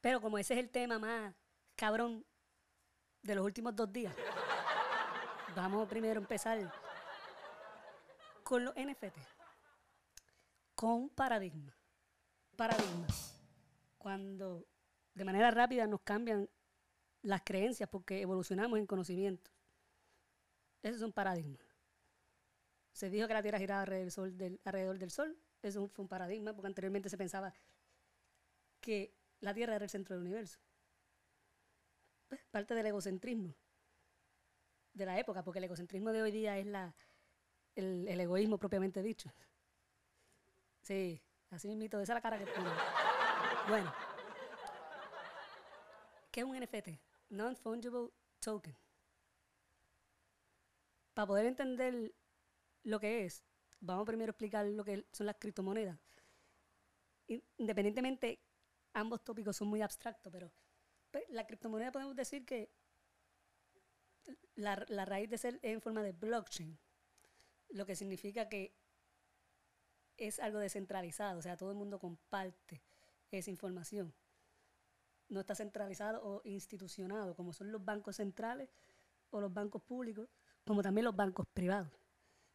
Pero como ese es el tema más cabrón de los últimos dos días, vamos primero a empezar con los NFT. Con paradigma. Paradigma. Cuando de manera rápida nos cambian las creencias porque evolucionamos en conocimiento. Eso es un paradigma. Se dijo que la Tierra giraba alrededor del Sol, del, alrededor del Sol. Eso fue un paradigma porque anteriormente se pensaba que la Tierra era el centro del universo. Pues, parte del egocentrismo de la época, porque el egocentrismo de hoy día es la, el, el egoísmo propiamente dicho. Sí, así mismo, esa es la cara que tiene. Bueno, ¿qué es un NFT? Non-Fungible Token. Para poder entender lo que es, vamos primero a explicar lo que son las criptomonedas. Independientemente, ambos tópicos son muy abstractos, pero la criptomoneda podemos decir que la, la raíz de ser es en forma de blockchain, lo que significa que es algo descentralizado, o sea, todo el mundo comparte esa información. No está centralizado o institucionado, como son los bancos centrales o los bancos públicos, como también los bancos privados,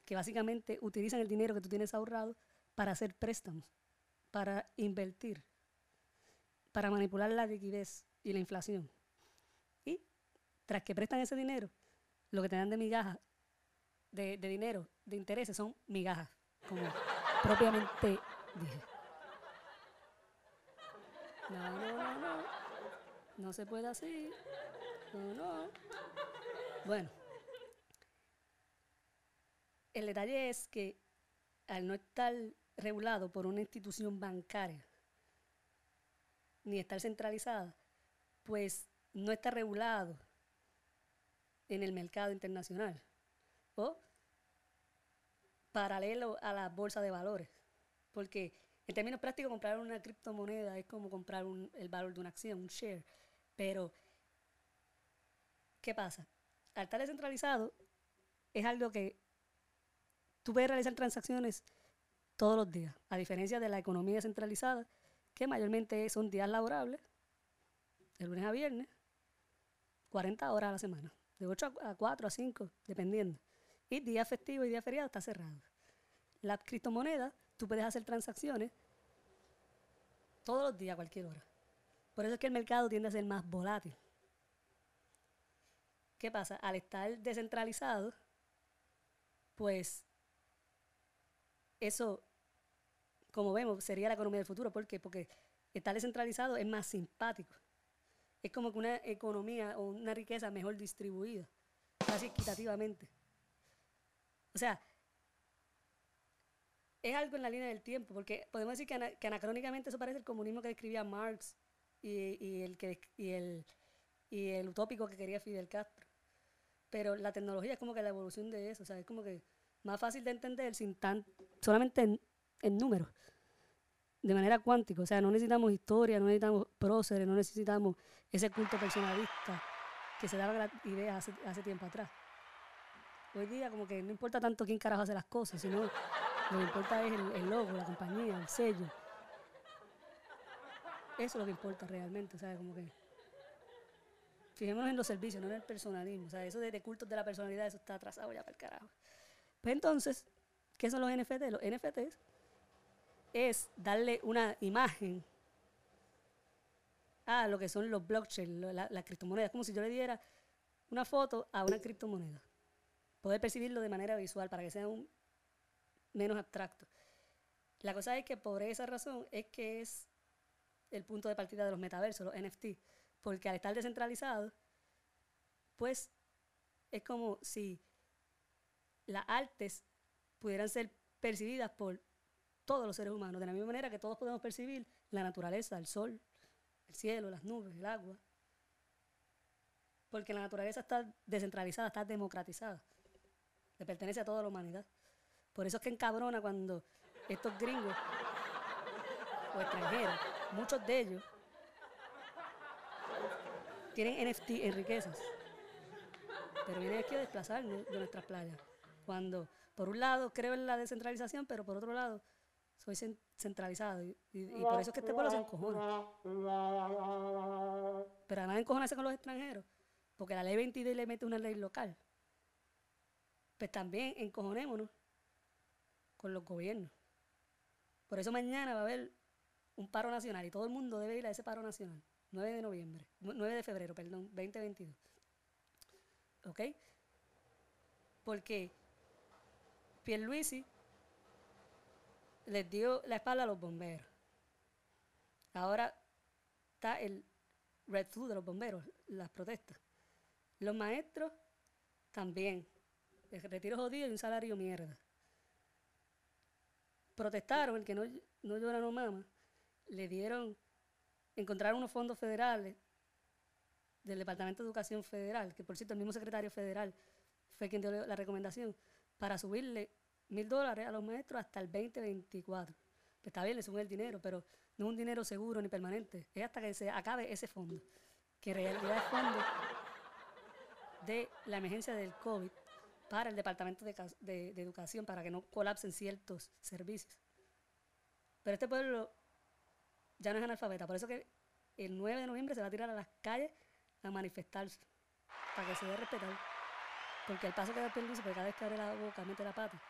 que básicamente utilizan el dinero que tú tienes ahorrado para hacer préstamos, para invertir, para manipular la liquidez y la inflación. Y tras que prestan ese dinero, lo que te dan de migajas, de, de dinero, de intereses, son migajas, como propiamente dije. No, no, no, no. No se puede así. No, no. Bueno. El detalle es que al no estar regulado por una institución bancaria, ni estar centralizada, pues no está regulado en el mercado internacional o paralelo a la bolsa de valores. Porque en términos prácticos, comprar una criptomoneda es como comprar el valor de una acción, un share. Pero, ¿qué pasa? Al estar descentralizado, es algo que tú puedes realizar transacciones todos los días, a diferencia de la economía centralizada, que mayormente son días laborables, de lunes a viernes, 40 horas a la semana, de 8 a 4 a 5, dependiendo. Y día festivo y día feriado está cerrado. La criptomoneda, tú puedes hacer transacciones todos los días, a cualquier hora. Por eso es que el mercado tiende a ser más volátil. ¿Qué pasa? Al estar descentralizado, pues eso, como vemos, sería la economía del futuro. ¿Por qué? Porque estar descentralizado es más simpático. Es como que una economía o una riqueza mejor distribuida, casi equitativamente. O sea, es algo en la línea del tiempo, porque podemos decir que, anacrónicamente eso parece el comunismo que describía Marx y, el que, y, el, y el utópico que quería Fidel Castro. Pero la tecnología es como que la evolución de eso, o sea, es como que más fácil de entender sin tan, solamente en, números, de manera cuántica. O sea, no necesitamos historia, no necesitamos próceres, no necesitamos ese culto personalista que se daba la idea hace, tiempo atrás. Hoy día como que no importa tanto quién carajo hace las cosas, sino lo que importa es el, logo, la compañía, el sello. Eso es lo que importa realmente, ¿sabes? Como que fijémonos en los servicios, no en el personalismo. O sea, eso de, de cultos de la personalidad, eso está atrasado ya para el carajo. Pues entonces, ¿qué son los NFT? Los NFTs es darle una imagen a lo que son los blockchain, las la criptomonedas. Como si yo le diera una foto a una criptomoneda poder percibirlo de manera visual para que sea un menos abstracto. La cosa es que por esa razón es que es el punto de partida de los metaversos, los NFT, porque al estar descentralizado, pues es como si las artes pudieran ser percibidas por todos los seres humanos, de la misma manera que todos podemos percibir la naturaleza, el sol, el cielo, las nubes, el agua, porque la naturaleza está descentralizada, está democratizada le pertenece a toda la humanidad. Por eso es que encabrona cuando estos gringos o extranjeros, muchos de ellos, tienen NFT en riquezas. Pero vienen aquí a desplazarnos de nuestras playas. Cuando, por un lado, creo en la descentralización, pero por otro lado, soy cen- centralizado y, por eso es que este pueblo se encojona. Pero además de encojonarse con los extranjeros, porque la ley 22 le mete una ley local, pues también encojonémonos con los gobiernos. Por eso mañana va a haber un paro nacional y todo el mundo debe ir a ese paro nacional. 9 de noviembre, nu- 9 de febrero, perdón, 2022. ¿Ok? Porque Pierluisi les dio la espalda a los bomberos. Ahora está el red flu de los bomberos, las protestas. Los maestros también. El retiro jodido y un salario mierda. Protestaron, el que no, no llora no mama, le dieron, encontraron unos fondos federales del Departamento de Educación Federal, que por cierto el mismo secretario federal fue quien dio la recomendación, para subirle mil dólares a los maestros hasta el 2024. Pues está bien, le suben el dinero, pero no es un dinero seguro ni permanente. Es hasta que se acabe ese fondo, que en realidad es fondo de la emergencia del COVID para el Departamento de, de- Educación, para que no colapsen ciertos servicios. Pero este pueblo ya no es analfabeta, por eso que el 9 de noviembre se va a tirar a las calles a manifestarse, para que se dé respetar. Porque el paso que da Pierluisi, porque cada vez que abre la boca, mete la pata,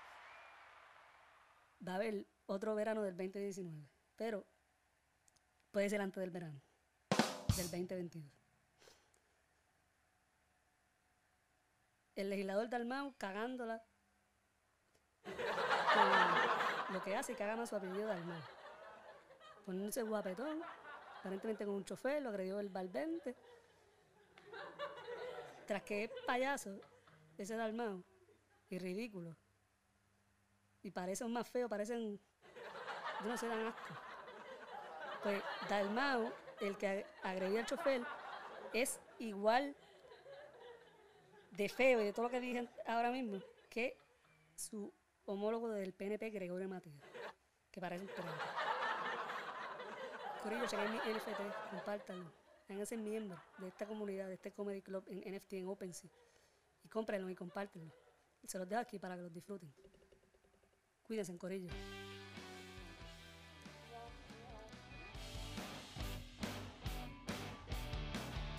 va a haber otro verano del 2019. Pero puede ser antes del verano, del 2022. El legislador Dalmau cagándola lo que hace y caga más su apellido Dalmau. Poniéndose guapetón, aparentemente con un chofer, lo agredió el valvente. Tras que es payaso, ese Dalmau, y ridículo. Y parecen más feos, parecen. Yo no sé, dan asco. Pues Dalmau, el que agredió al chofer, es igual de feo y de todo lo que dije ahora mismo que su homólogo del PNP, Gregorio Matías, que parece un perro. Corillo, chequen mi NFT, compártanlo. Háganse miembros de esta comunidad, de este comedy club en NFT, en OpenSea. Y cómprenlo y compártenlo. Se los dejo aquí para que los disfruten. Cuídense, Corillo.